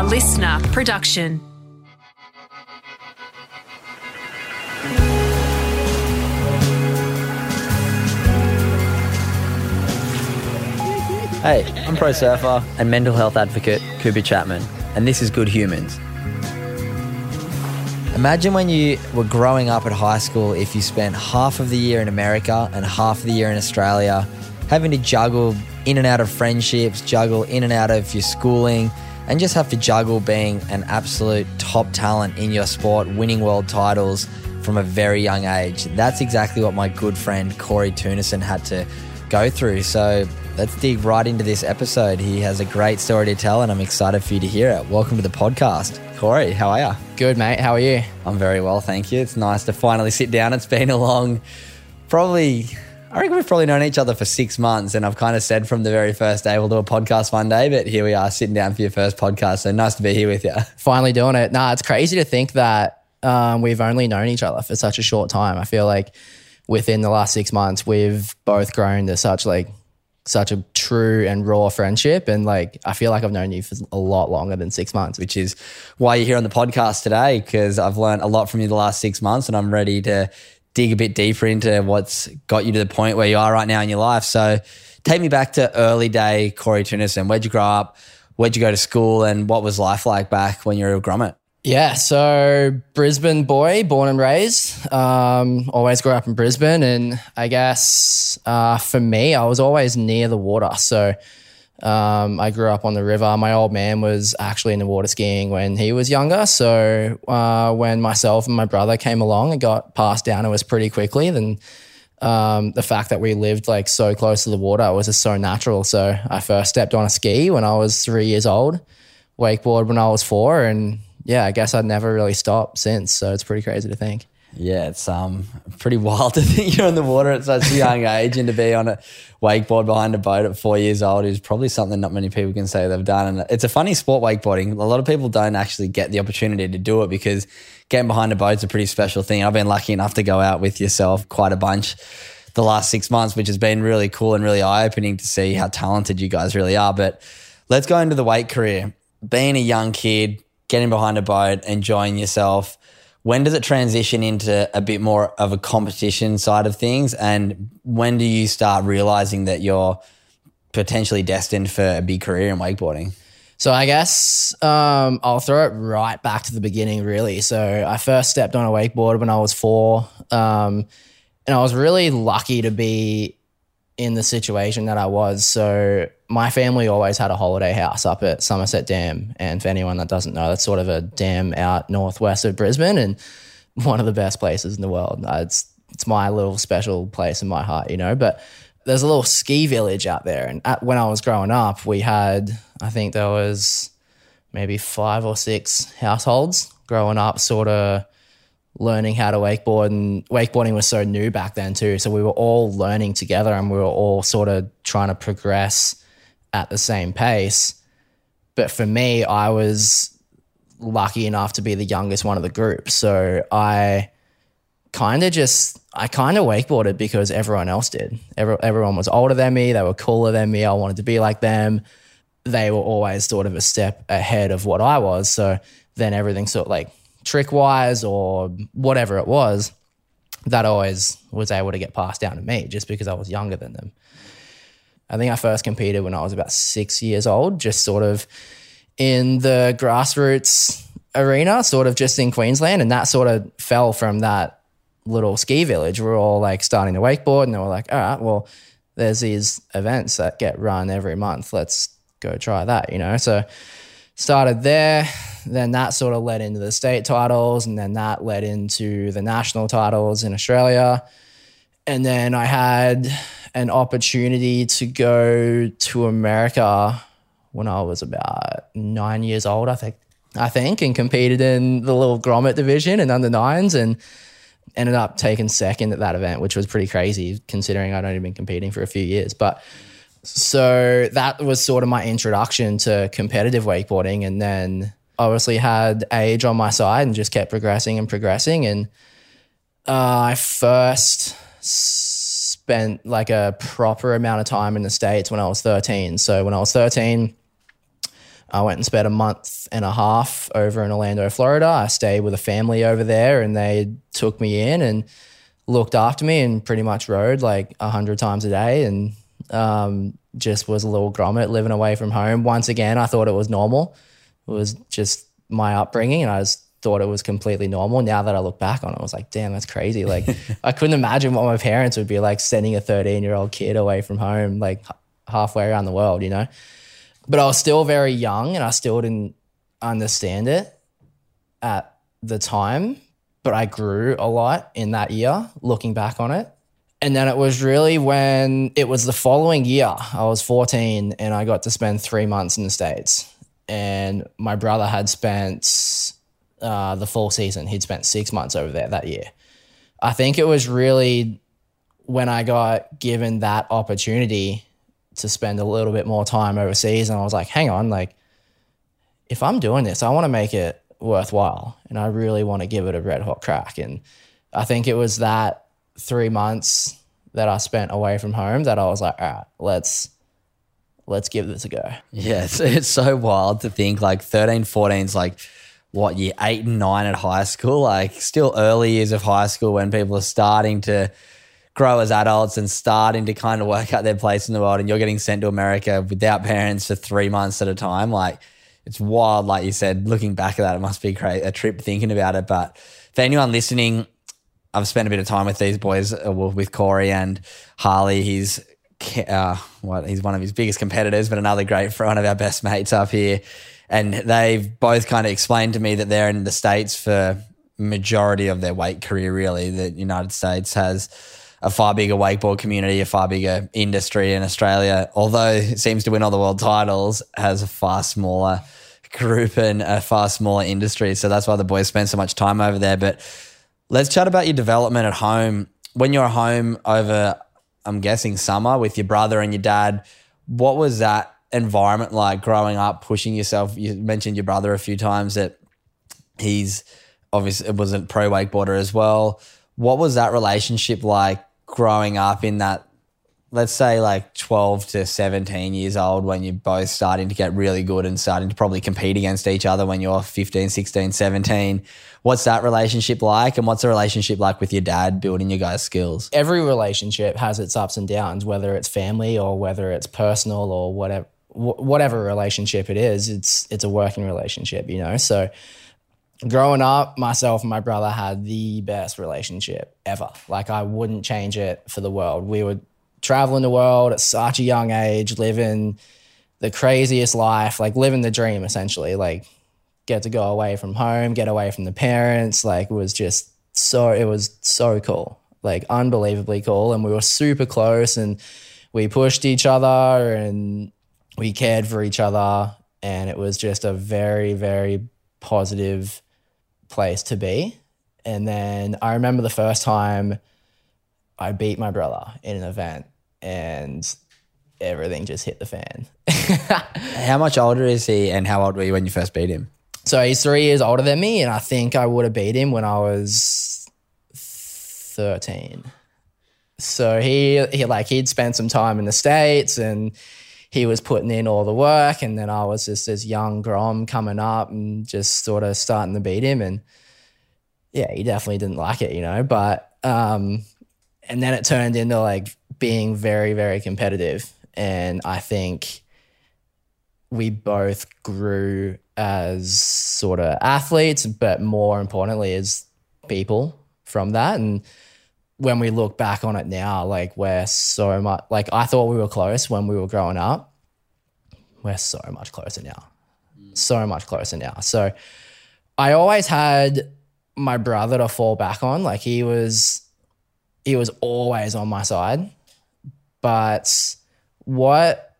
A listener production. Hey, I'm pro surfer and mental health advocate Cooper Chapman, and this is Good Humans. Imagine when you were growing up at high school if you spent half of the year in America and half of the year in Australia, having to juggle in and out of friendships, juggle in and out of your schooling, and just have to juggle being an absolute top talent in your sport, winning world titles from a very young age. That's exactly what my good friend Cory Teunissen had to go through. So let's dig right into this episode. He has a great story to tell, and I'm excited for you to hear it. Welcome to the podcast. Cory, how are you? Good, mate. How are you? I'm very well, thank you. It's nice to finally sit down. It's been a long, probably, I reckon we've probably known each other for six months. And I've kind of said from the very first day, we'll do a podcast one day, but here we are sitting down for your first podcast. So nice to be here with you. Finally doing it. Nah, it's crazy to think that um, we've only known each other for such a short time. I feel like within the last six months, we've both grown to such like such a true and raw friendship. And like, I feel like I've known you for a lot longer than six months. which is why you're here on the podcast today because I've learned a lot from you the last six months and I'm ready to dig a bit deeper into what's got you to the point where you are right now in your life. So take me back to early day Cory Teunissen. Where'd you grow up? Where'd you go to school? And what was life like back when you were a grommet? Yeah, so Brisbane boy, born and raised. Um, always grew up in Brisbane, and I guess uh, for me, I was always near the water. So um, I grew up on the river. My old man was actually in the water skiing when he was younger. So uh, when myself and my brother came along it got passed down to us pretty quickly, then um, the fact that we lived like so close to the water was just so natural. So I first stepped on a ski when I was three years old, wakeboard when I was four, and yeah, I guess I'd never really stopped since. So it's pretty crazy to think. Yeah, it's um pretty wild to think you're in the water at such a young age and to be on a wakeboard behind a boat at four years old is probably something not many people can say they've done. And it's a funny sport, wakeboarding. A lot of people don't actually get the opportunity to do it because getting behind a boat's a pretty special thing. I've been lucky enough to go out with yourself quite a bunch the last six months, which has been really cool and really eye opening to see how talented you guys really are. But let's go into the wake career. Being a young kid, getting behind a boat, enjoying yourself. When does it transition into a bit more of a competition side of things? And when do you start realizing that you're potentially destined for a big career in wakeboarding? So I guess um, I'll throw it right back to the beginning, really. So I first stepped on a wakeboard when I was four, um, and I was really lucky to be in the situation that I was. So my family always had a holiday house up at Somerset Dam, and for anyone that doesn't know, that's sort of a dam out northwest of Brisbane, and one of the best places in the world. Uh, It's it's my little special place in my heart, you know. But there's a little ski village out there, and at, when I was growing up, we had I think there was maybe five or six households growing up, sort of learning how to wakeboard and wakeboarding was so new back then too so we were all learning together and we were all sort of trying to progress at the same pace. But for me i was lucky enough to be the youngest one of the group. So i kind of just i kind of wakeboarded because everyone else did. Every, everyone was older than me they were cooler than me i wanted to be like them. They were always sort of a step ahead of what i was. So then everything sort of like trick wise or whatever it was, that always was able to get passed down to me just because I was younger than them. I think I first competed when I was about six years old, just sort of in the grassroots arena, sort of just in Queensland. And that sort of fell from that little ski village. We are all like starting to wakeboard and they were like, all right, well, there's these events that get run every month. Let's go try that, you know? So started there. Then that sort of led into the state titles, and then that led into the national titles in Australia. And then I had an opportunity to go to America when I was about nine years old, I think. I think, and competed in the little grommet division and under nines, and ended up taking second at that event, which was pretty crazy considering I'd only been competing for a few years. But so that was sort of my introduction to competitive wakeboarding, and then obviously had age on my side and just kept progressing and progressing. And uh, I first spent like a proper amount of time in the States when I was 13. So when I was 13, I went and spent a month and a half over in Orlando, Florida. I stayed with a family over there and they took me in and looked after me and pretty much rode like a hundred times a day and um, just was a little grommet living away from home. Once again, I thought it was normal. It was just my upbringing and I just thought it was completely normal. Now that I look back on it, I was like, damn, that's crazy. Like I couldn't imagine what my parents would be like sending a 13 year old kid away from home, like halfway around the world, you know? but I was still very young and I still didn't understand it at the time. But I grew a lot in that year, looking back on it. And then it was really when it was the following year, I was 14 and I got to spend three months in the States. And my brother had spent uh, the full season, he'd spent six months over there that year. I think it was really when I got given that opportunity to spend a little bit more time overseas. And I was like, hang on, like, if I'm doing this, I want to make it worthwhile and I really want to give it a red hot crack. And I think it was that three months that I spent away from home that I was like, all right, let's let's give this a go. Yeah, it's, it's so wild to think like 13, 14 is like what year eight and nine at high school, like still early years of high school when people are starting to grow as adults and starting to kind of work out their place in the world and you're getting sent to America without parents for three months at a time. Like it's wild, like you said, looking back at that, it must be great, a trip thinking about it. But for anyone listening, I've spent a bit of time with these boys, uh, with Cory and Harley. He's uh, what he's one of his biggest competitors, but another great one of our best mates up here. And they've both kind of explained to me that they're in the States for majority of their weight career, really. The United States has a far bigger wakeboard community, a far bigger industry in Australia, although it seems to win all the world titles, has a far smaller group and a far smaller industry. So that's why the boys spend so much time over there. But let's chat about your development at home. When you're home over, I'm guessing summer with your brother and your dad, what was that environment like growing up, pushing yourself? You mentioned your brother a few times that he's obviously it was a pro wakeboarder as well. What was that relationship like growing up in that let's say like 12 to 17 years old when you're both starting to get really good and starting to probably compete against each other when you're 15 16 17 what's that relationship like and what's the relationship like with your dad building your guys skills every relationship has its ups and downs whether it's family or whether it's personal or whatever whatever relationship it is it's it's a working relationship you know so growing up, myself and my brother had the best relationship ever. Like I wouldn't change it for the world. We would traveling the world at such a young age, living the craziest life, like living the dream essentially. Like get to go away from home, get away from the parents. Like it was just so it was so cool. Like unbelievably cool. And we were super close and we pushed each other and we cared for each other. And it was just a very, very positive place to be. And then I remember the first time I beat my brother in an event and everything just hit the fan. how much older is he and how old were you when you first beat him? So he's three years older than me, and I think I would have beat him when I was 13. So he, he like he'd spent some time in the States and he was putting in all the work, and then I was just this young Grom coming up and just sort of starting to beat him, and yeah, he definitely didn't like it, you know. But um, and then it turned into like being very, very competitive, and I think we both grew as sort of athletes, but more importantly, as people from that, and when we look back on it now, like we're so much like I thought we were close when we were growing up. We're so much closer now. So much closer now. So I always had my brother to fall back on. Like he was he was always on my side. But what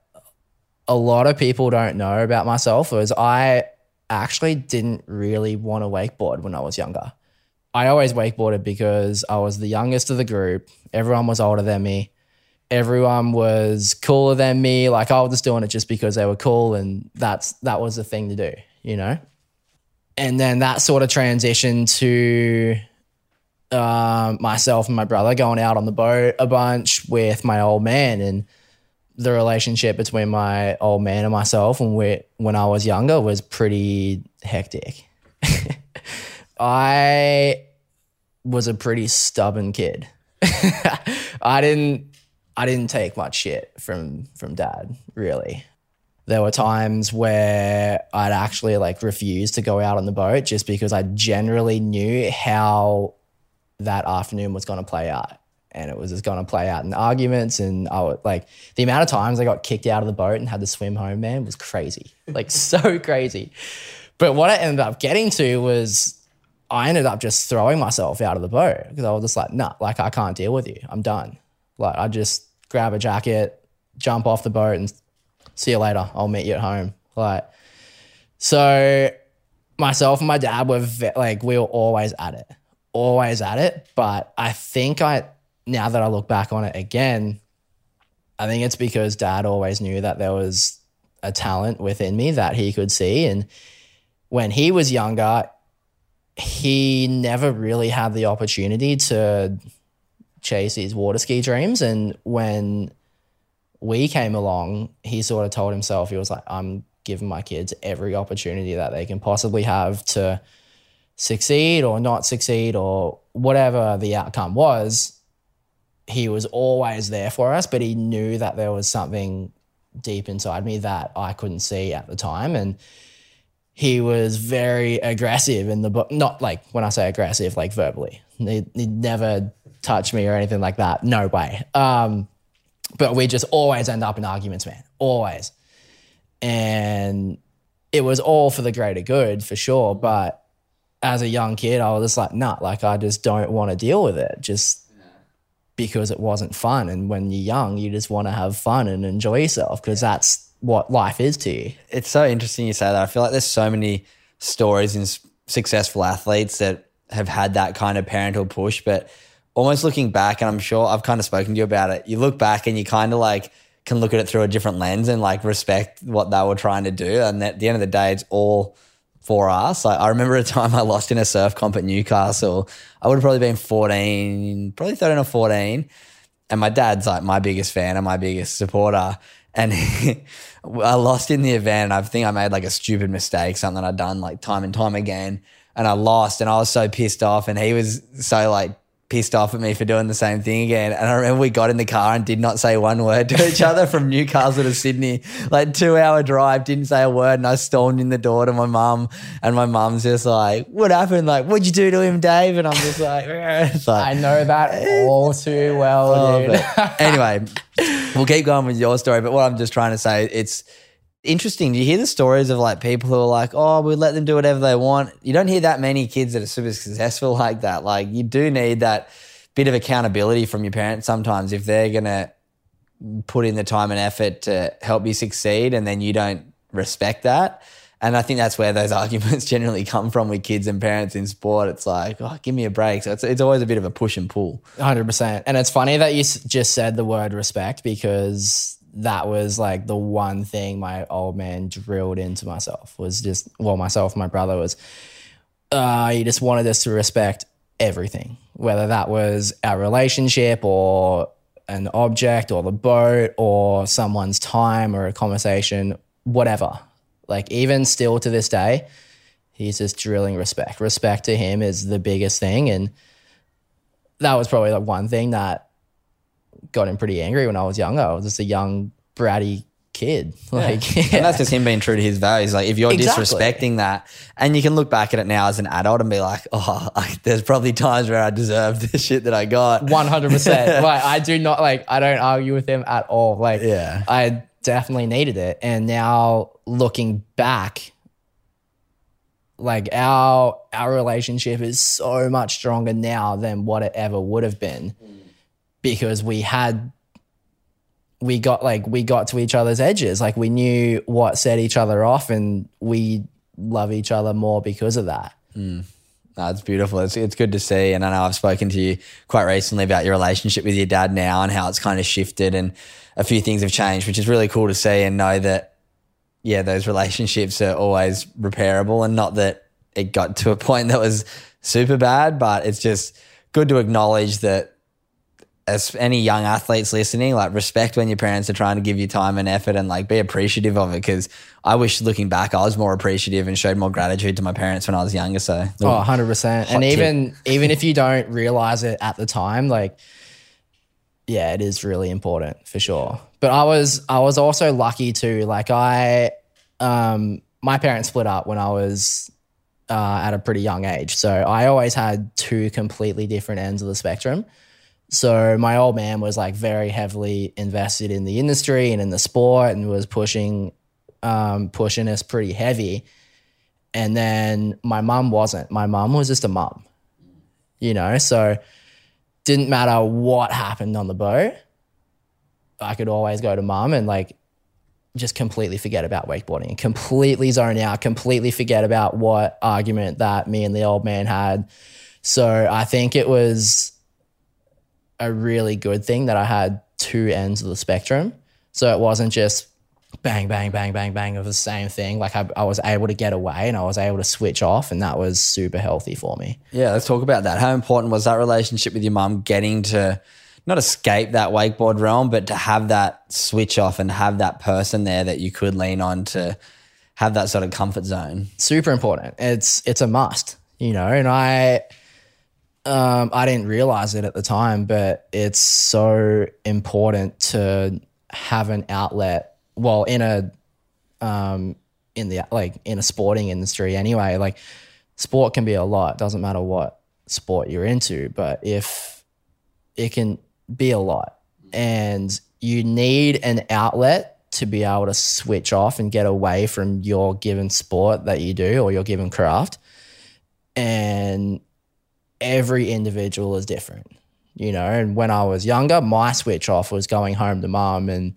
a lot of people don't know about myself is I actually didn't really want to wakeboard when I was younger. I always wakeboarded because I was the youngest of the group. Everyone was older than me. Everyone was cooler than me. Like I was just doing it just because they were cool, and that's that was the thing to do, you know. And then that sort of transitioned to um, myself and my brother going out on the boat a bunch with my old man, and the relationship between my old man and myself, we, when I was younger, was pretty hectic. I was a pretty stubborn kid. I didn't I didn't take much shit from from dad, really. There were times where I'd actually like refuse to go out on the boat just because I generally knew how that afternoon was going to play out. And it was just going to play out in arguments. And I would like the amount of times I got kicked out of the boat and had to swim home, man, was crazy. Like so crazy. But what I ended up getting to was I ended up just throwing myself out of the boat because I was just like, nah, like I can't deal with you. I'm done. Like I just grab a jacket, jump off the boat, and see you later. I'll meet you at home. Like, so myself and my dad were ve- like, we were always at it, always at it. But I think I, now that I look back on it again, I think it's because dad always knew that there was a talent within me that he could see. And when he was younger, he never really had the opportunity to chase his water ski dreams. And when we came along, he sort of told himself, he was like, I'm giving my kids every opportunity that they can possibly have to succeed or not succeed or whatever the outcome was. He was always there for us, but he knew that there was something deep inside me that I couldn't see at the time. And he was very aggressive in the book. Not like when I say aggressive, like verbally. He, he never touched me or anything like that. No way. Um, but we just always end up in arguments, man. Always. And it was all for the greater good for sure. But as a young kid, I was just like, nah, like I just don't want to deal with it. Just because it wasn't fun. And when you're young, you just want to have fun and enjoy yourself because that's what life is to you. It's so interesting you say that. I feel like there's so many stories in successful athletes that have had that kind of parental push, but almost looking back, and I'm sure I've kind of spoken to you about it. You look back and you kind of like can look at it through a different lens and like respect what they were trying to do. And at the end of the day, it's all for us. Like I remember a time I lost in a surf comp at Newcastle. I would have probably been 14, probably 13 or 14. And my dad's like my biggest fan and my biggest supporter. And I lost in the event. I think I made like a stupid mistake, something I'd done like time and time again. And I lost and I was so pissed off. And he was so like pissed off at me for doing the same thing again. And I remember we got in the car and did not say one word to each other from Newcastle to Sydney, like two hour drive, didn't say a word. And I stormed in the door to my mum. And my mum's just like, What happened? Like, what'd you do to him, Dave? And I'm just like, like I know that all too well, Oh, dude. anyway, we'll keep going with your story. But what I'm just trying to say, it's interesting. Do you hear the stories of like people who are like, oh, we let them do whatever they want. You don't hear that many kids that are super successful like that. Like you do need that bit of accountability from your parents sometimes if they're gonna put in the time and effort to help you succeed and then you don't respect that. And I think that's where those arguments generally come from with kids and parents in sport. It's like, oh, give me a break. So it's, it's always a bit of a push and pull. Hundred percent. And it's funny that you just said the word respect because that was like the one thing my old man drilled into myself was just well, myself, my brother was. Uh, he just wanted us to respect everything, whether that was our relationship or an object or the boat or someone's time or a conversation, whatever. Like even still to this day, he's just drilling respect. Respect to him is the biggest thing, and that was probably the one thing that got him pretty angry when I was younger. I was just a young bratty kid. Like, And that's just him being true to his values. Like if you're Exactly. disrespecting that, and you can look back at it now as an adult and be like, oh, like, there's probably times where I deserve the shit that I got. One hundred percent. Like I do not like. I don't argue with him at all. Like Yeah. I definitely needed it, and now looking back, like our our relationship is so much stronger now than what it ever would have been, because we had we got like we got to each other's edges. Like we knew what set each other off, and we love each other more because of that. Hmm. No, it's beautiful. It's, it's good to see. And I know I've spoken to you quite recently about your relationship with your dad now and how it's kind of shifted and a few things have changed, which is really cool to see and know that, yeah, those relationships are always repairable and not that it got to a point that was super bad, but it's just good to acknowledge that as any young athletes listening, like respect when your parents are trying to give you time and effort and like be appreciative of it. Because I wish looking back, I was more appreciative and showed more gratitude to my parents when I was younger. So, Oh, 100%. And tip. even even if you don't realize it at the time, like yeah, it is really important for sure. But I was I was also lucky too. Like I um my parents split up when I was uh, at a pretty young age. So I always had two completely different ends of the spectrum. So my old man was like very heavily invested in the industry and in the sport and was pushing um, pushing us pretty heavy. And then my mum wasn't. My mum was just a mum, you know? So didn't matter what happened on the boat. I could always go to mum and like just completely forget about wakeboarding, completely zone out, completely forget about what argument that me and the old man had. So I think it was a really good thing that I had two ends of the spectrum. So it wasn't just bang, bang, bang, bang, bang of the same thing. Like I, I was able to get away and I was able to switch off, and that was super healthy for me. Yeah, let's talk about that. How important was that relationship with your mum getting to not escape that wakeboard realm, but to have that switch off and have that person there that you could lean on to have that sort of comfort zone? super important. It's it's a must, you know. And I um I didn't realize it at the time, but it's so important to have an outlet. Well, in a um in the like in a sporting industry anyway, like sport can be a lot. Doesn't matter what sport you're into, but if it can be a lot and you need an outlet to be able to switch off and get away from your given sport that you do or your given craft. And every individual is different, you know. And when I was younger, my switch off was going home to mum and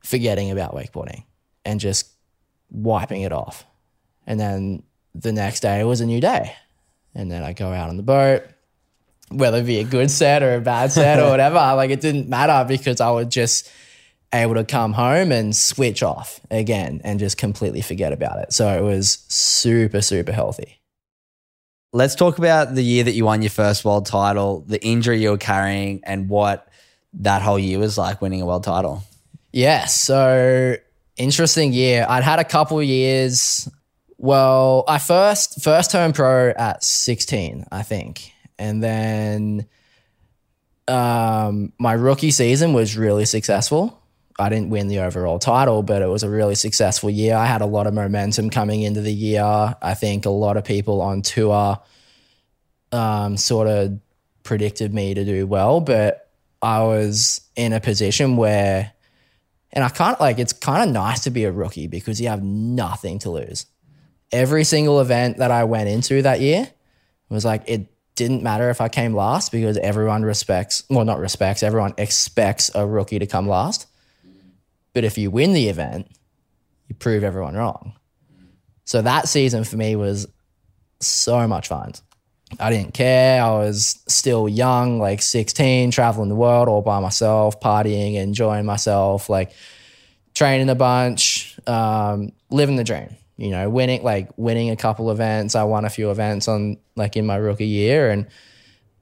forgetting about wakeboarding and just wiping it off. And then the next day was a new day. And then I go out on the boat, whether it be a good set or a bad set or whatever, like it didn't matter because I would just able to come home and switch off again and just completely forget about it. So it was super, super healthy. Let's talk about the year that you won your first world title, the injury you were carrying, and what that whole year was like winning a world title. Yeah. So interesting year. I'd had a couple years. Well, I first first turned pro at 16, I think. And then um, my rookie season was really successful. I didn't win the overall title, but it was a really successful year. I had a lot of momentum coming into the year. I think a lot of people on tour um, sort of predicted me to do well, but I was in a position where, and I can't like, it's kind of nice to be a rookie because you have nothing to lose. Every single event that I went into that year was like, it didn't matter if I came last because everyone respects, well, not respects, everyone expects a rookie to come last. But if you win the event, you prove everyone wrong. So that season for me was so much fun. I didn't care. I was still young, like 16, traveling the world all by myself, partying, enjoying myself, like training a bunch, um, living the dream. You know, winning like winning a couple events. I won a few events on like in my rookie year, and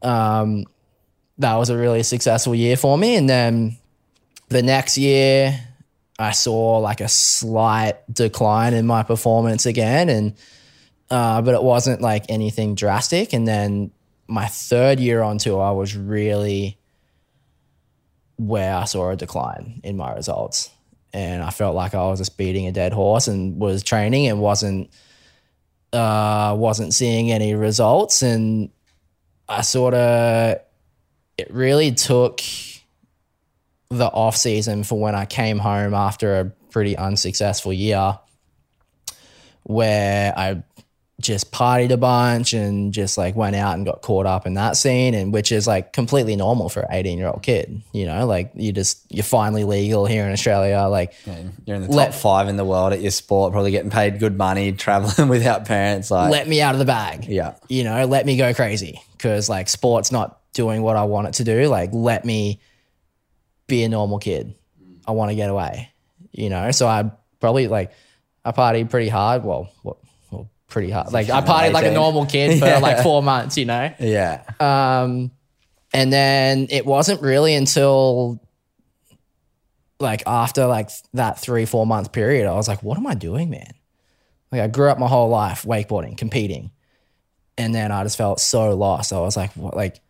um, that was a really successful year for me. And then the next year, I saw like a slight decline in my performance again, and uh, but it wasn't like anything drastic. And then my third year on tour, I was really where I saw a decline in my results, and I felt like I was just beating a dead horse and was training and wasn't uh, wasn't seeing any results, and I sort of it really took the off season for when I came home after a pretty unsuccessful year where I just partied a bunch and just like went out and got caught up in that scene and which is like completely normal for an 18 year old kid you know like you just you're finally legal here in australia like You're in the top Let- five in the world at your sport, probably getting paid good money, traveling without parents. Like, let me out of the bag Yeah. you know let me go crazy because like sport's not doing what i want it to do like let me be a normal kid. I want to get away you know? So i probably like i partied pretty hard. Well, well, well pretty hard. Like i partied like a normal kid for like four months you know? Yeah, Um, and then it wasn't really until like after like that three, four month period, I was like, what am I doing, man? Like I grew up my whole life wakeboarding, competing. And then I just felt so lost. I was like, what like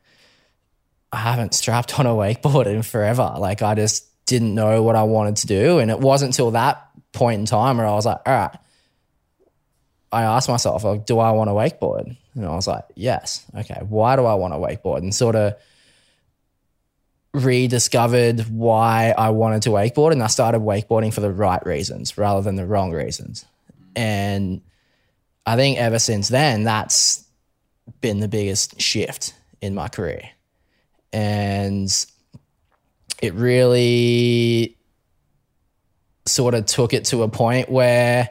I haven't strapped on a wakeboard in forever. Like I just didn't know what I wanted to do. And it wasn't until that point in time where I was like, all right. I asked myself, do I want to wakeboard? And I was like, yes. Okay. Why do I want to wakeboard? And sort of rediscovered why I wanted to wakeboard. And I started wakeboarding for the right reasons rather than the wrong reasons. And I think ever since then, that's been the biggest shift in my career. And it really sort of took it to a point where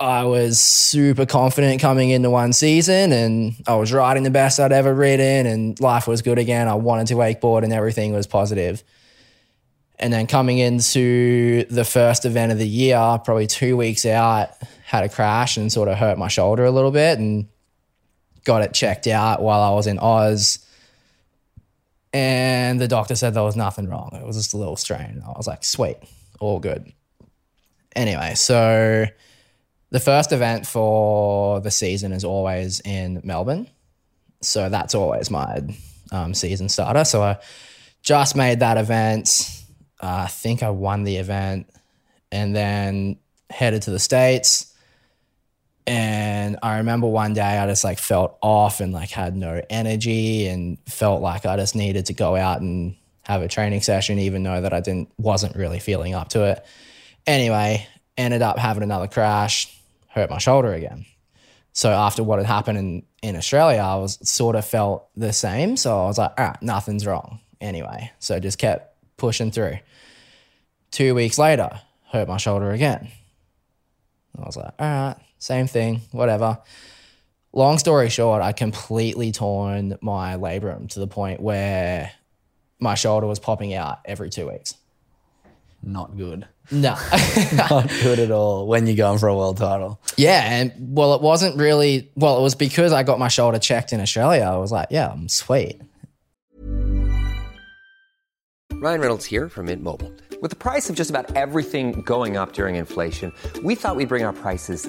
I was super confident coming into one season and I was riding the best I'd ever ridden and life was good again. I wanted to wakeboard and everything was positive. And then coming into the first event of the year, probably two weeks out, had a crash and sort of hurt my shoulder a little bit and got it checked out while I was in Oz. And the doctor said there was nothing wrong. It was just a little strain. I was like, sweet, all good. Anyway, so the first event for the season is always in Melbourne. So that's always my um, season starter. So I just made that event. Uh, I think I won the event and then headed to the States. And I remember one day I just like felt off and like had no energy and felt like I just needed to go out and have a training session, even though that I didn't wasn't really feeling up to it. Anyway, ended up having another crash, hurt my shoulder again. So after what had happened in, in Australia, I was sort of felt the same. So I was like, all right, nothing's wrong. Anyway, so just kept pushing through. Two weeks later, hurt my shoulder again. I was like, all right, same thing, whatever. Long story short, I completely torn my labrum to the point where my shoulder was popping out every two weeks. not good. No. Not good at all when you're going for a world title. yeah. And well, it wasn't really, well, it was because I got my shoulder checked in Australia. I was like, yeah, I'm sweet. Ryan Reynolds here from Mint Mobile. With the price of just about everything going up during inflation, we thought we'd bring our prices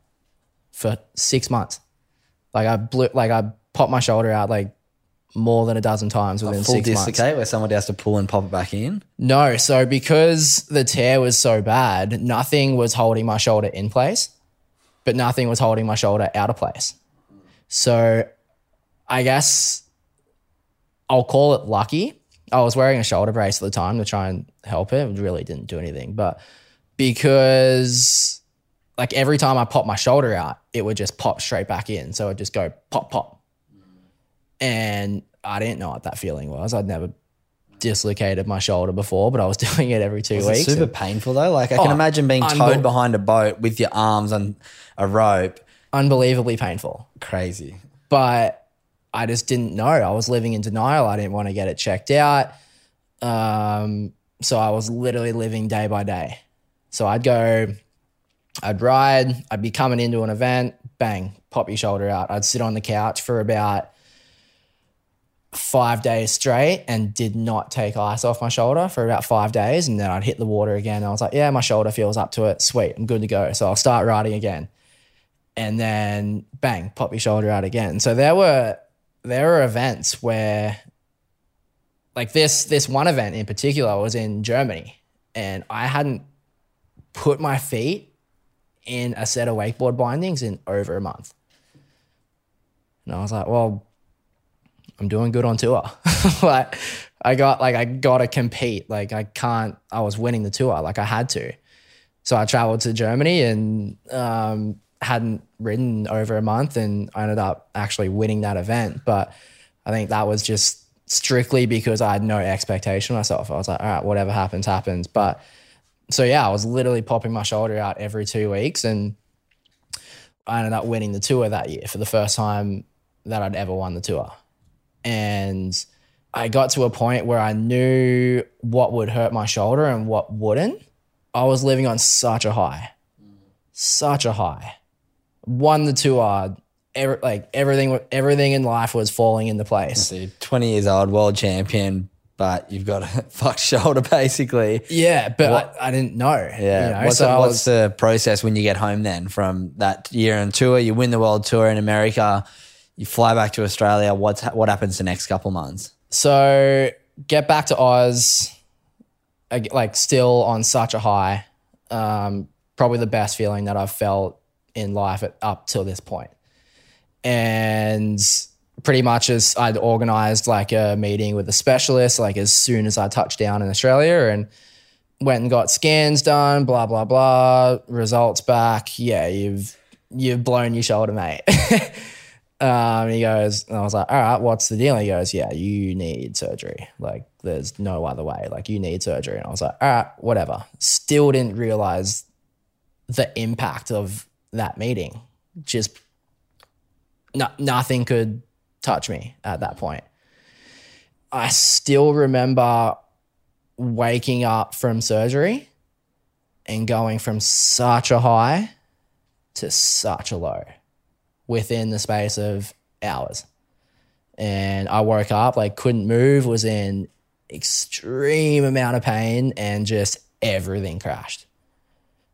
for six months. Like I blew, like I popped my shoulder out like more than a dozen times within Full six months. dislocate where somebody has to pull and pop it back in. No, so because the tear was so bad, nothing was holding my shoulder in place, but nothing was holding my shoulder out of place. So I guess I'll call it lucky. I was wearing a shoulder brace at the time to try and help it. It really didn't do anything. But because like every time I popped my shoulder out, it would just pop straight back in. So it'd just go pop, pop. And I didn't know what that feeling was. I'd never dislocated my shoulder before, but I was doing it every two Is weeks. it super and painful though? Like I can Oh, imagine being unbe- towed behind a boat with your arms on a rope. unbelievably painful. Crazy. But I just didn't know. I was living in denial. I didn't want to get it checked out. Um, so I was literally living day by day. So I'd go, I'd ride, I'd be coming into an event, bang, pop your shoulder out. I'd sit on the couch for about five days straight and did not take ice off my shoulder for about five days. And then I'd hit the water again. I was like, yeah, my shoulder feels up to it. Sweet, I'm good to go. So I'll start riding again. and then bang, pop your shoulder out again. So there were there were events where like this this one event in particular was in Germany and I hadn't put my feet in a set of wakeboard bindings in over a month. And I was like, well, I'm doing good on tour. like I got like I gotta compete. Like I can't I was winning the tour. Like I had to. So I traveled to Germany and um, hadn't ridden over a month and I ended up actually winning that event. But I think that was just strictly because I had no expectation myself. I was like, all right, whatever happens, happens. But so yeah, I was literally popping my shoulder out every two weeks and I ended up winning the tour that year for the first time that I'd ever won the tour. And I got to a point where I knew what would hurt my shoulder and what wouldn't. I was living on such a high, such a high. Won the tour, every, like everything, everything in life was falling into place. 20 years old, world champion, but you've got a fucked shoulder basically. Yeah, but I, I didn't know. Yeah. you know? what's so the, what's was, the process when you get home then from that year on tour? You win the world tour in America, you fly back to Australia. What's what happens the next couple months? So get back to Oz, like still on such a high. Um, probably the best feeling that I've felt in life at, up till this point. And pretty much as I'd organized like a meeting with a specialist, like as soon as I touched down in Australia and went and got scans done, blah, blah, blah, results back. Yeah, you've, you've blown your shoulder, mate. Um, he goes, and I was like, all right, what's the deal? He goes, yeah, you need surgery. Like, there's no other way. Like, you need surgery. And I was like, all right, whatever. Still didn't realize the impact of that meeting. Just no, nothing could touch me at that point. I still remember waking up from surgery and going from such a high to such a low within the space of hours. And I woke up, like couldn't move, was in extreme amount of pain, and just everything crashed.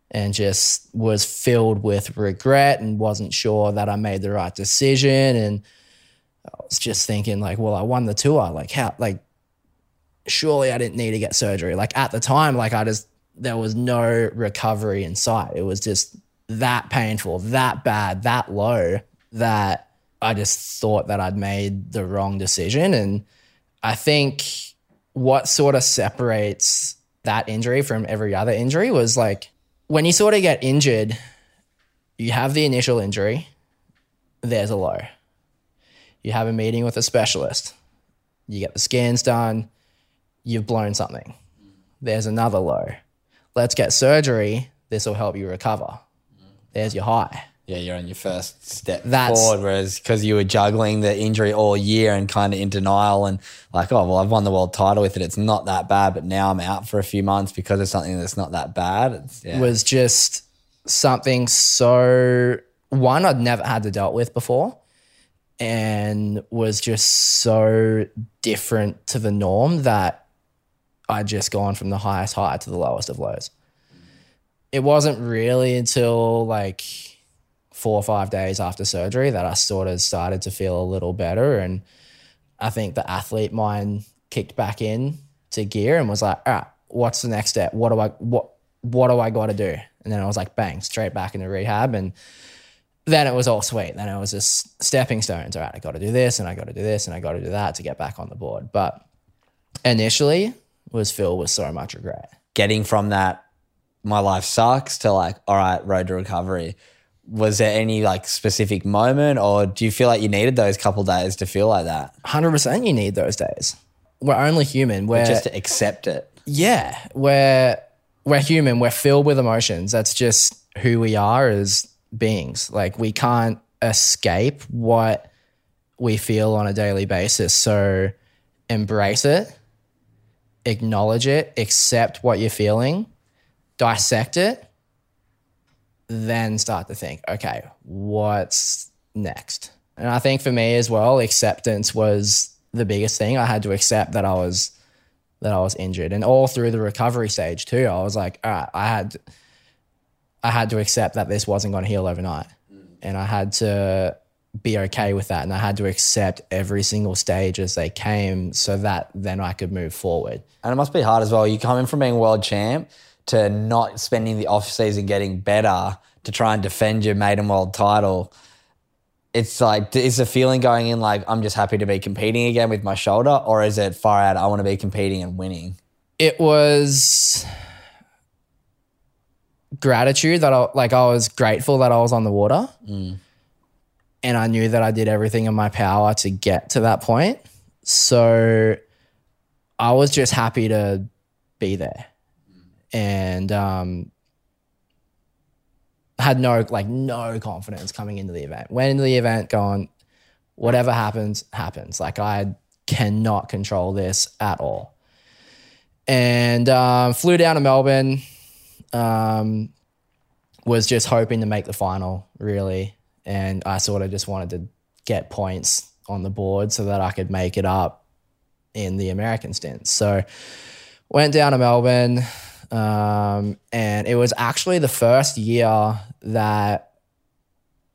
And just was filled with regret and wasn't sure that I made the right decision. And I was just thinking, like, well, I won the tour. Like, how, like, surely I didn't need to get surgery. Like, at the time, like, I just, there was no recovery in sight. It was just that painful, that bad, that low that I just thought that I'd made the wrong decision. And I think what sort of separates that injury from every other injury was like when you sort of get injured, you have the initial injury, there's a low. You have a meeting with a specialist, you get the scans done, you've blown something. There's another low. Let's get surgery, this will help you recover there's your high. Yeah, you're on your first step That's- forward. Whereas because you were juggling the injury all year and kind of in denial and like, oh well, I've won the world title with it. It's not that bad, but now I'm out for a few months because of something that's not that bad. Yeah. Was just something so one I'd never had to dealt with before, and was just so different to the norm that I'd just gone from the highest high to the lowest of lows. It wasn't really until like four or five days after surgery that I sort of started to feel a little better. And I think the athlete mind kicked back in to gear and was like, all right, what's the next step? What do I what what do I gotta do? And then I was like, bang, straight back into rehab. And then it was all sweet. Then it was just stepping stones. All right, I gotta do this and I gotta do this and I gotta do that to get back on the board. But initially was filled with so much regret. getting from that my life sucks to like all right road to recovery was there any like specific moment or do you feel like you needed those couple days to feel like that Hundred percent you need those days. We're only human. We're just to accept it yeah, we're we're human. We're filled with emotions. That's just who we are as beings. Like we can't escape what we feel on a daily basis. So embrace it, acknowledge it, accept what you're feeling, dissect it, then start to think, okay, what's next? And I think for me as well, acceptance was the biggest thing. I had to accept that I was that I was injured. And all through the recovery stage too, I was like, all right, I had I had to accept that this wasn't going to heal overnight. and I had to be okay with that, and I had to accept every single stage as they came, so that then I could move forward. And it must be hard as well. You coming from being world champ to not spending the off season getting better to try and defend your maiden world title. It's like, is the feeling going in like I'm just happy to be competing again with my shoulder, or is it far out? I want to be competing and winning. It was gratitude that I like. I was grateful that I was on the water, and I knew that I did everything in my power to get to that point. So I was just happy to be there, and um, had no like no confidence coming into the event. Went into the event going, whatever happens, happens. Like I cannot control this at all. And um, flew down to Melbourne. Um, was just hoping to make the final, really. And I sort of just wanted to get points on the board so that I could make it up in the American stints. So went down to Melbourne, um, and it was actually the first year that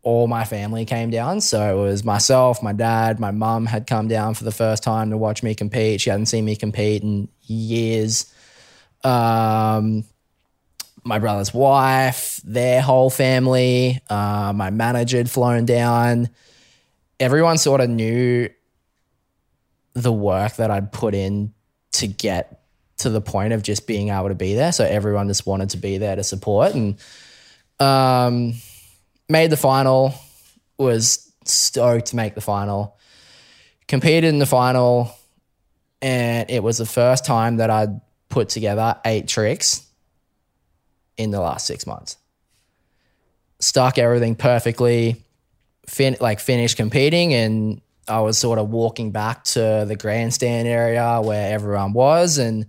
all my family came down. So it was myself, my dad, my mum had come down for the first time to watch me compete. She hadn't seen me compete in years. Um, my brother's wife, their whole family, uh, my manager had flown down. Everyone sort of knew the work that I'd put in to get to the point of just being able to be there. So everyone just wanted to be there to support and um, made the final, was stoked to make the final, competed in the final, and it was the first time that I'd put together eight tricks in the last six months. Stuck everything perfectly, fin- like finished competing, and I was sort of walking back to the grandstand area where everyone was, and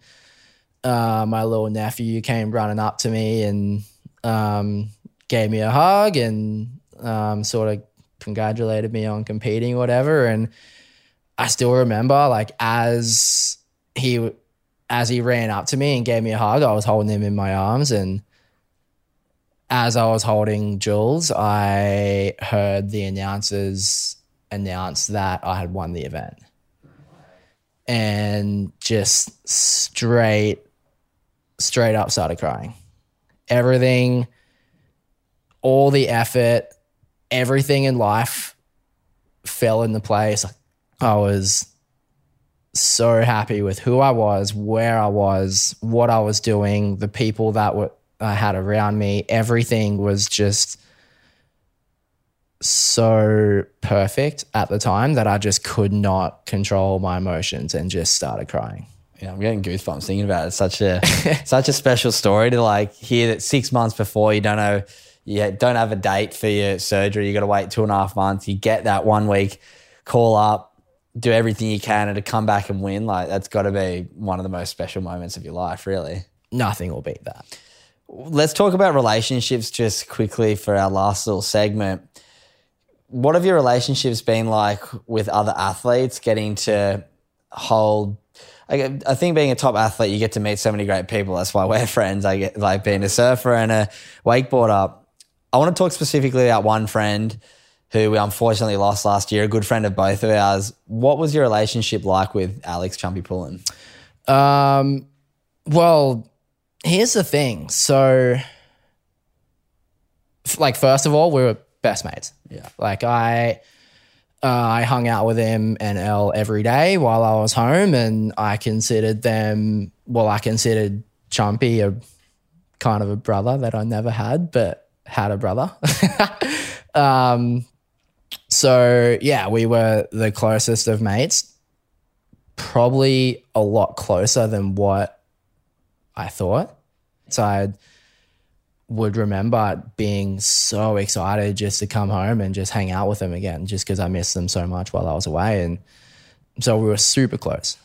uh, my little nephew came running up to me and um, gave me a hug and um, sort of congratulated me on competing, whatever. And I still remember, like as he as he ran up to me and gave me a hug, I was holding him in my arms, and as I was holding Jules, I heard the announcers announce that I had won the event. And just straight, straight up started crying. Everything, all the effort, everything in life fell into place. I was so happy with who I was, where I was, what I was doing, the people that were I had around me. Everything was just so perfect at the time that I just could not control my emotions and just started crying. Yeah, I'm getting goosebumps thinking about it. It's such a such a special story to like hear that six months before you don't know you don't have a date for your surgery. You got to wait two and a half months. You get that one week call up, do everything you can, and to come back and win. Like that's got to be one of the most special moments of your life, really. Nothing will beat that. Let's talk about relationships just quickly for our last little segment. What have your relationships been like with other athletes getting to hold? I, think being a top athlete, you get to meet so many great people. That's why we're friends. I get like being a surfer and a wakeboarder. I want to talk specifically about one friend who we unfortunately lost last year, a good friend of both of ours. What was your relationship like with Alex Chumpy Pullin? Um, well, here's the thing. So, like, first of all, we were best mates. Yeah. Like, I. Uh, I hung out with him and L every day while I was home, and I considered them. Well, I considered Chumpy a kind of a brother that I never had, but had a brother. um, so yeah, we were the closest of mates. Probably a lot closer than what I thought. So I would remember being so excited just to come home and just hang out with them again, just because I missed them so much while I was away. And so we were super close,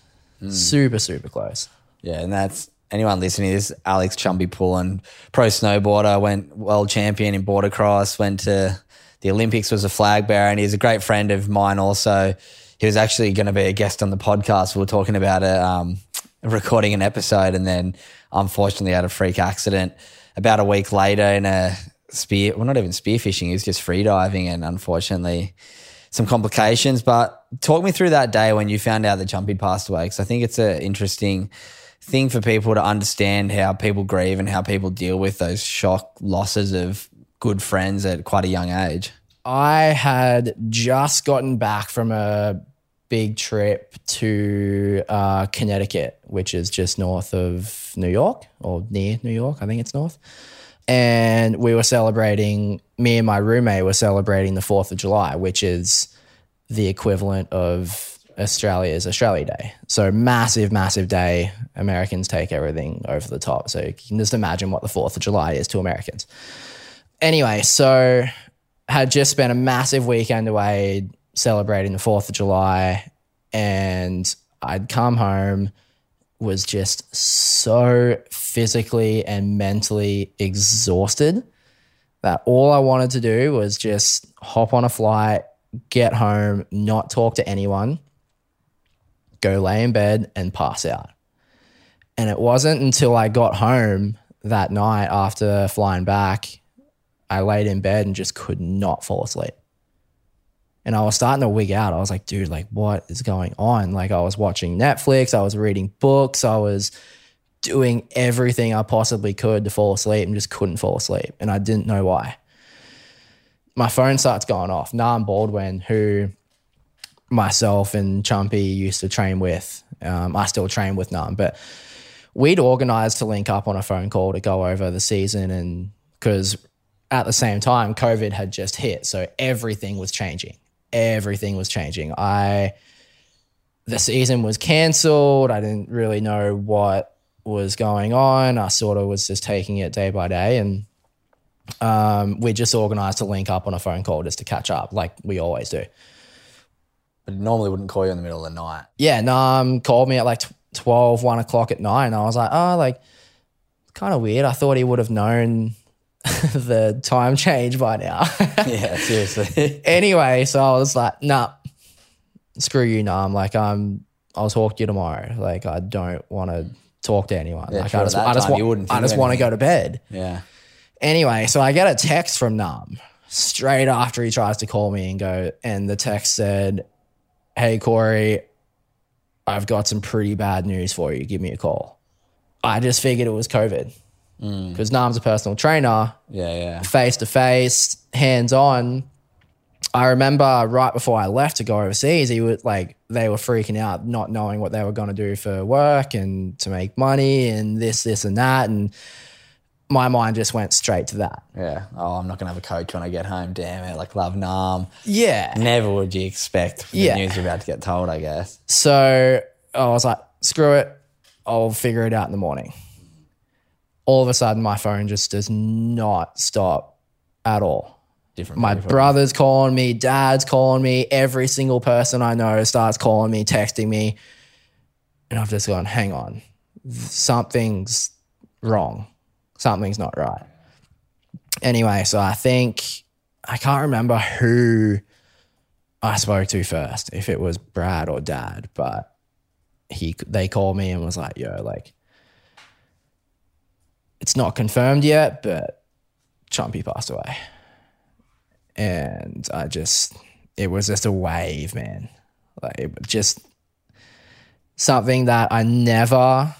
super, super close. Yeah, and that's anyone listening. This is Alex Chumpy Pullin, pro snowboarder, went world champion in border cross, went to the Olympics, was a flag bearer, and he's a great friend of mine. Also, he was actually going to be a guest on the podcast. We were talking about it, um, recording an episode, and then unfortunately had a freak accident about a week later in a spear, well, not even spearfishing, he was just free diving, and unfortunately, some complications. But talk me through that day when you found out that Chumpy passed away, because I think it's an interesting thing for people to understand how people grieve and how people deal with those shock losses of good friends at quite a young age. I had just gotten back from a big trip to uh, Connecticut, which is just north of New York or near New York. I think it's north. And we were celebrating, me and my roommate were celebrating the 4th of July, which is the equivalent of Australia's Australia Day. So massive, massive day. Americans take everything over the top. So you can just imagine what the 4th of July is to Americans. Anyway, so had just spent a massive weekend away celebrating the 4th of July and I'd come home was just so physically and mentally exhausted that all I wanted to do was just hop on a flight, get home, not talk to anyone, go lay in bed and pass out. And it wasn't until I got home that night after flying back, I laid in bed and just could not fall asleep. And I was starting to wig out. I was like, dude, like, what is going on? Like, I was watching Netflix, I was reading books, I was doing everything I possibly could to fall asleep and just couldn't fall asleep. And I didn't know why. My phone starts going off. Nam Baldwin, who myself and Chumpy used to train with, um, I still train with Nam, but we'd organized to link up on a phone call to go over the season. And because at the same time, COVID had just hit. So everything was changing. Everything was changing. I, the season was cancelled. I didn't really know what was going on. I sort of was just taking it day by day. And um, we just organized to link up on a phone call just to catch up, like we always do. But normally wouldn't call you in the middle of the night. Yeah, Nam called me at like 12, 1 o'clock at night. And I was like, oh, like, kind of weird. I thought he would have known the time change by now. Yeah, seriously. anyway, so I was like, nah, screw you, nah. I'm like, I'm, I'll talk to you tomorrow. Like, I don't want to talk to anyone. Yeah, like, sure, I just, I just, time, want, you wouldn't I just want to go to bed. yeah. Anyway, so I get a text from Nam straight after he tries to call me and go, and the text said, Hey, Cory, I've got some pretty bad news for you. Give me a call. I just figured it was COVID Mm. because Nam's a personal trainer, Yeah, yeah. face to face, hands on. I remember right before I left to go overseas, he was like, they were freaking out, not knowing what they were going to do for work and to make money and this, this, and that. And my mind just went straight to that. Yeah. Oh, I'm not going to have a coach when I get home. Damn it. Like, love Nam. Yeah. Never would you expect the Yeah. news you're about to get told, I guess. So I was like, screw it. I'll figure it out in the morning. All of a sudden, my phone just does not stop at all. Different My brother's calling me, dad's calling me, every single person I know starts calling me, texting me. And I've just gone, hang on, something's wrong. Something's not right. Anyway, so I think, I can't remember who I spoke to first, if it was Brad or dad, but he they called me and was like, yo, like, it's not confirmed yet, but Chumpy passed away and I just it was just a wave, man. Like it just something that I never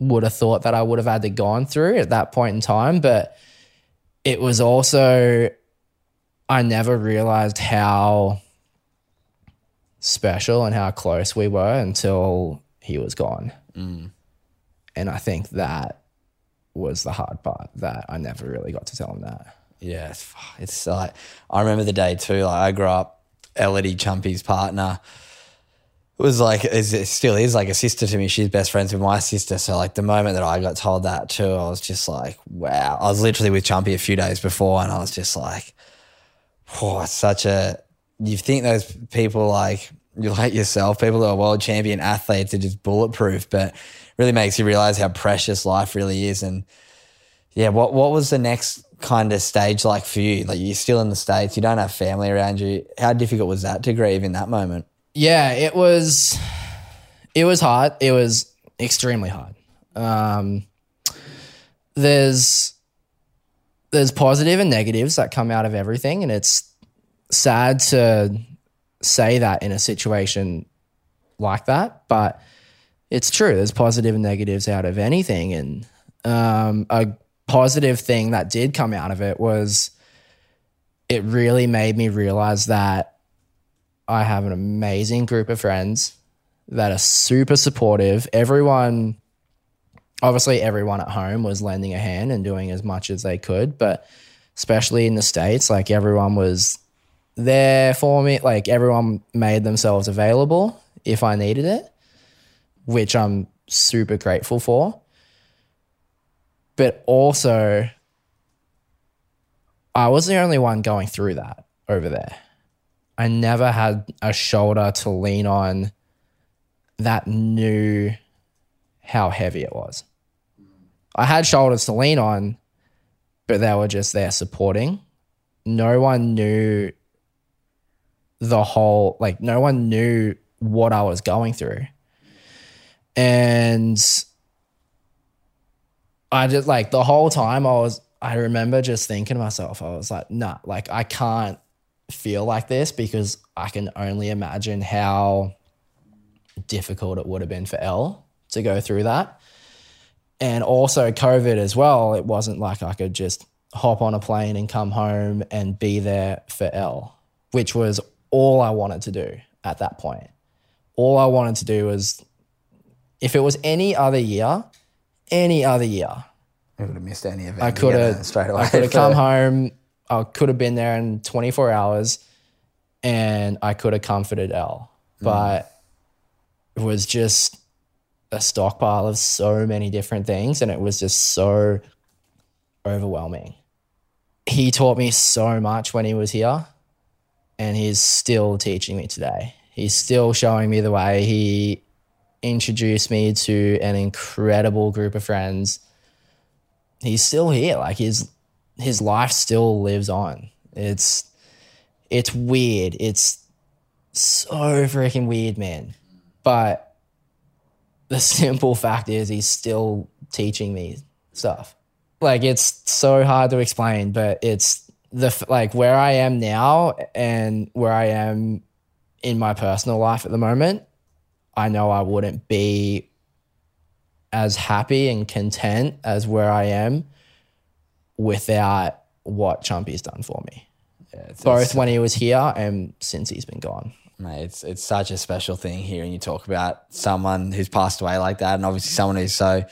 would have thought that I would have had to gone through at that point in time, but it was also I never realized how special and how close we were until he was gone. Mm. And I think that was the hard part that I never really got to tell him that. Yeah, it's, like I remember the day too. Like I grew up, Ellidy Chumpy's partner was like, is it still is like a sister to me. She's best friends with my sister. So like the moment that I got told that too, I was just like, wow. I was literally with Chumpy a few days before, and I was just like, oh, it's such a. You think those people like you like yourself, people who are world champion athletes are just bulletproof, but really makes you realize how precious life really is and. Yeah, what what was the next kind of stage like for you? Like you're still in the States, you don't have family around you. How difficult was that to grieve in that moment? Yeah, it was it was hard. It was extremely hard. Um there's there's positive and negatives that come out of everything, and it's sad to say that in a situation like that, but it's true. There's positive and negatives out of anything, and um, a positive thing that did come out of it was it really made me realize that I have an amazing group of friends that are super supportive. Everyone, obviously, everyone at home was lending a hand and doing as much as they could, but especially in the States, like everyone was there for me. Like everyone made themselves available if I needed it, which I'm super grateful for. But also, I was the only one going through that over there. I never had a shoulder to lean on that knew how heavy it was. I had shoulders to lean on, but they were just there supporting. No one knew the whole, like, no one knew what I was going through. And I just, like, the whole time I was, I remember just thinking to myself, I was like, nah, like, I can't feel like this because I can only imagine how difficult it would have been for Elle to go through that. And also, COVID as well, it wasn't like I could just hop on a plane and come home and be there for Elle, which was all I wanted to do at that point. All I wanted to do was, if it was any other year, any other year, I would have missed any event. I could have straight away. I could have come home. I could have been there in 24 hours, and I could have comforted Elle. Mm. But it was just a stockpile of so many different things, and it was just so overwhelming. He taught me so much when he was here, and he's still teaching me today. He's still showing me the way. He introduced me to an incredible group of friends he's still here. Like his his life still lives on. It's it's weird. It's so freaking weird, man. But the simple fact is he's still teaching me stuff. Like it's so hard to explain, but it's the like where I am now and where I am in my personal life at the moment. I know I wouldn't be as happy and content as where I am without what Chumpy's done for me. It's- Both when he was here and since he's been gone. Mate, it's it's such a special thing hearing you talk about someone who's passed away like that, and obviously someone who's so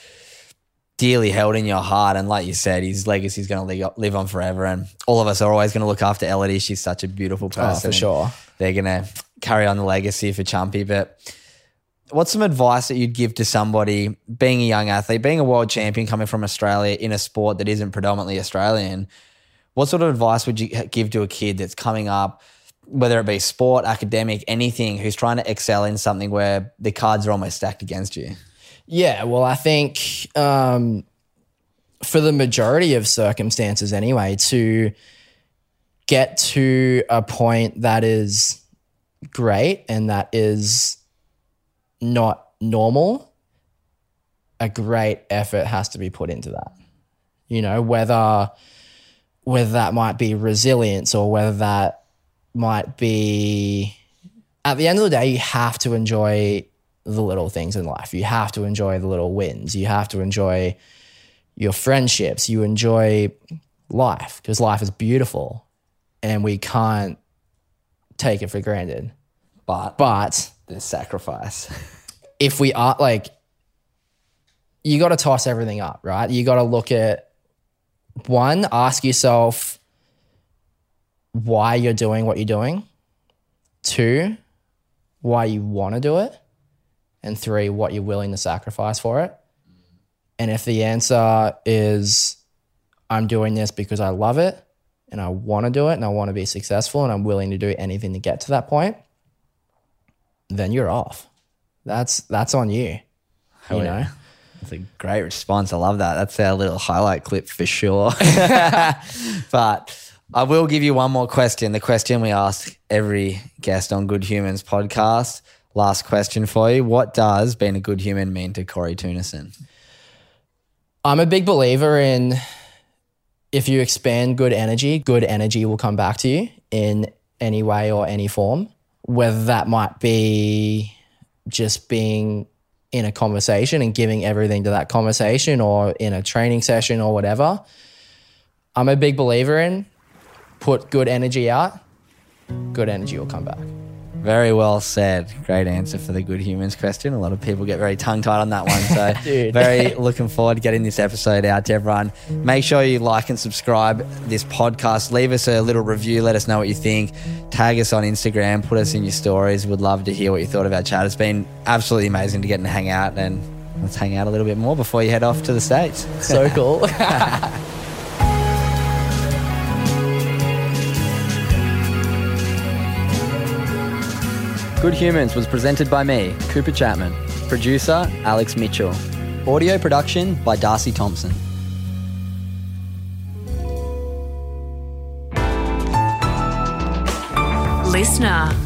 dearly held in your heart. And like you said, his legacy is going to live on forever. And all of us are always going to look after Ellidy. She's such a beautiful person. Oh, for sure. They're going to carry on the legacy for Chumpy. But what's some advice that you'd give to somebody being a young athlete, being a world champion, coming from Australia in a sport that isn't predominantly Australian? What sort of advice would you give to a kid that's coming up, whether it be sport, academic, anything, who's trying to excel in something where the cards are almost stacked against you? Yeah, well, I think um, for the majority of circumstances, anyway, to get to a point that is great and that is not normal, a great effort has to be put into that. You know, whether whether that might be resilience or whether that might be at the end of the day, you have to enjoy the little things in life. You have to enjoy the little wins. You have to enjoy your friendships. You enjoy life because life is beautiful and we can't take it for granted. But, But there's sacrifice. if we are like, you got to toss everything up, right? You got to look at one, ask yourself why you're doing what you're doing. Two, why you want to do it. And three, what you're willing to sacrifice for it. And if the answer is, I'm doing this because I love it and I want to do it and I want to be successful and I'm willing to do anything to get to that point, then you're off. That's that's on you. you know. That's a great response. I love that. That's our little highlight clip for sure. but I will give you one more question. The question we ask every guest on Good Humans podcast. Last question for you. What does being a good human mean to Cory Teunissen? I'm a big believer in if you expand good energy, good energy will come back to you in any way or any form. Whether that might be just being in a conversation and giving everything to that conversation or in a training session or whatever. I'm a big believer in put good energy out, good energy will come back. Very well said. Great answer for the good humans question. A lot of people get very tongue tied on that one. So, very looking forward to getting this episode out to everyone. Make sure you like and subscribe this podcast. Leave us a little review. Let us know what you think. Tag us on Instagram. Put us in your stories. We'd love to hear what you thought about chat. It's been absolutely amazing to get and hang out. And let's hang out a little bit more before you head off to the States. So cool. Good Humans was presented by me, Cooper Chapman. Producer, Alex Mitchell. Audio production by Darcy Thompson. Listener.